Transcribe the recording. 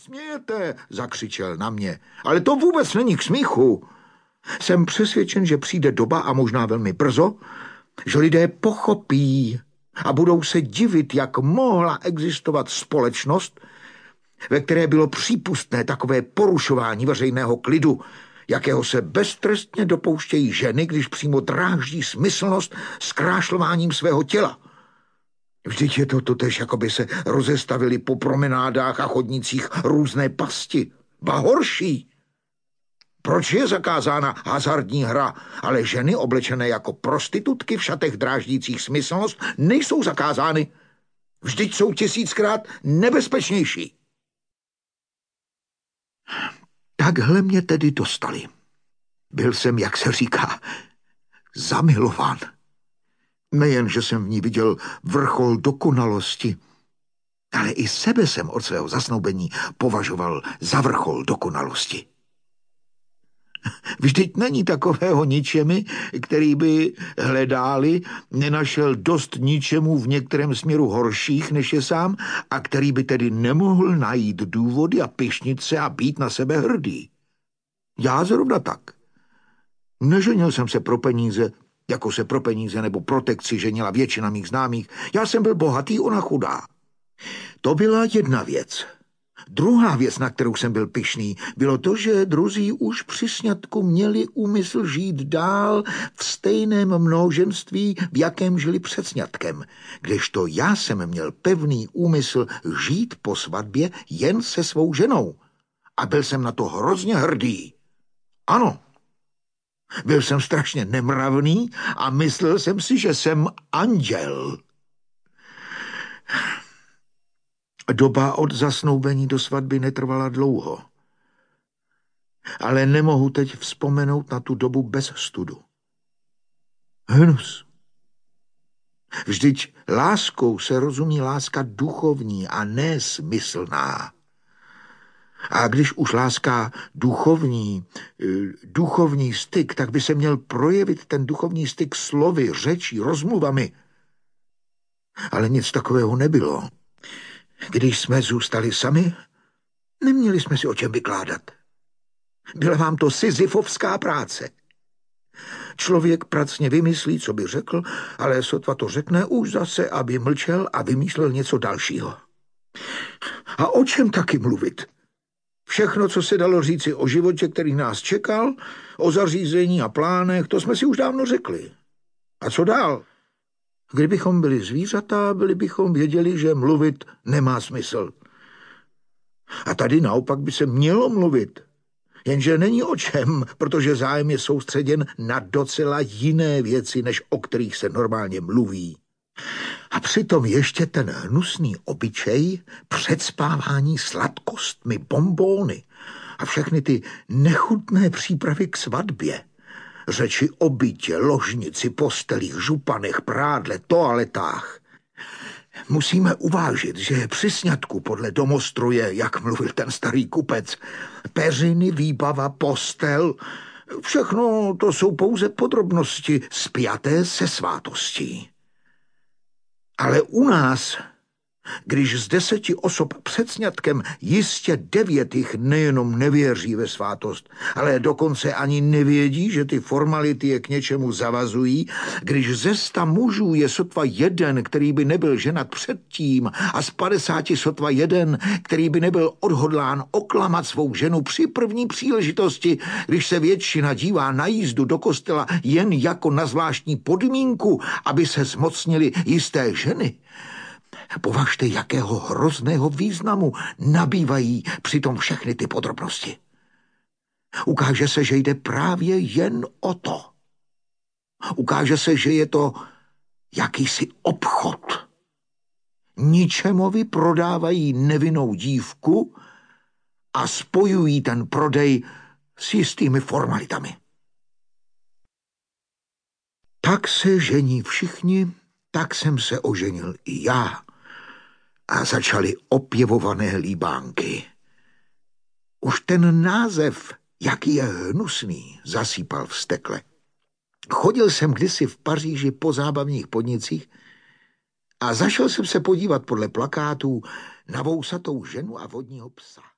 smějete, zakřičel na mě, ale to vůbec není k smíchu. Jsem přesvědčen, že přijde doba a možná velmi brzo, že lidé pochopí a budou se divit, jak mohla existovat společnost, ve které bylo přípustné takové porušování veřejného klidu, jakého se beztrestně dopouštějí ženy, když přímo dráždí smyslnost zkrášlováním svého těla. Vždyť je to totež, jako by se rozestavili po promenádách a chodnicích různé pasti. Ba horší. Proč je zakázána hazardní hra, ale ženy oblečené jako prostitutky v šatech dráždících smyslnost nejsou zakázány? Vždyť jsou tisíckrát nebezpečnější. Takhle mě tedy dostali. Byl jsem, jak se říká, zamilován. Nejen, že jsem v ní viděl vrchol dokonalosti, ale i sebe jsem od svého zasnoubení považoval za vrchol dokonalosti. Vždyť není takového ničemi, který by hledáli, nenašel dost ničemu v některém směru horších než je sám a který by tedy nemohl najít důvody a pišnit se a být na sebe hrdý. Já zrovna tak. Neženil jsem se pro peníze, jako se pro peníze nebo protekci ženila většina mých známých. Já jsem byl bohatý, ona chudá. To byla jedna věc. Druhá věc, na kterou jsem byl pišný, bylo to, že druzí už při sňatku měli úmysl žít dál v stejném množenství, v jakém žili před sňatkem, kdežto já jsem měl pevný úmysl žít po svatbě jen se svou ženou. A byl jsem na to hrozně hrdý. Ano, byl jsem strašně nemravný a myslel jsem si, že jsem anděl. Doba od zasnoubení do svatby netrvala dlouho. Ale nemohu teď vzpomenout na tu dobu bez studu. Hnus. Vždyť láskou se rozumí láska duchovní a ne smyslná. A když už láska duchovní, eh, duchovní styk, tak by se měl projevit ten duchovní styk slovy, řečí, rozmluvami. Ale nic takového nebylo. Když jsme zůstali sami, neměli jsme si o čem vykládat. Byla vám to sizifovská práce. Člověk pracně vymyslí, co by řekl, ale sotva to řekne už zase, aby mlčel a vymýšlel něco dalšího. A o čem taky mluvit? Všechno, co se dalo říci o životě, který nás čekal, o zařízení a plánech, to jsme si už dávno řekli. A co dál? Kdybychom byli zvířata, byli bychom věděli, že mluvit nemá smysl. A tady naopak by se mělo mluvit. Jenže není o čem, protože zájem je soustředěn na docela jiné věci, než o kterých se normálně mluví. A přitom ještě ten hnusný obyčej předspávání sladkostmi, bombóny a všechny ty nechutné přípravy k svatbě. Řeči o bytě, ložnici, postelích, županech, prádle, toaletách. Musíme uvážit, že při sňatku podle domostroje, jak mluvil ten starý kupec, peřiny, výbava, postel, všechno to jsou pouze podrobnosti spjaté se svátostí. Ale u nás když z deseti osob před sňatkem jistě devět jich nejenom nevěří ve svátost, ale dokonce ani nevědí, že ty formality je k něčemu zavazují, když ze sta mužů je sotva jeden, který by nebyl ženat předtím a z padesáti sotva jeden, který by nebyl odhodlán oklamat svou ženu při první příležitosti, když se většina dívá na jízdu do kostela jen jako na zvláštní podmínku, aby se zmocnili jisté ženy, Považte, jakého hrozného významu nabývají přitom všechny ty podrobnosti. Ukáže se, že jde právě jen o to. Ukáže se, že je to jakýsi obchod. Ničemovi prodávají nevinnou dívku a spojují ten prodej s jistými formalitami. Tak se žení všichni, tak jsem se oženil i já a začaly opěvované líbánky. Už ten název, jaký je hnusný, zasýpal v stekle. Chodil jsem kdysi v Paříži po zábavních podnicích a zašel jsem se podívat podle plakátů na vousatou ženu a vodního psa.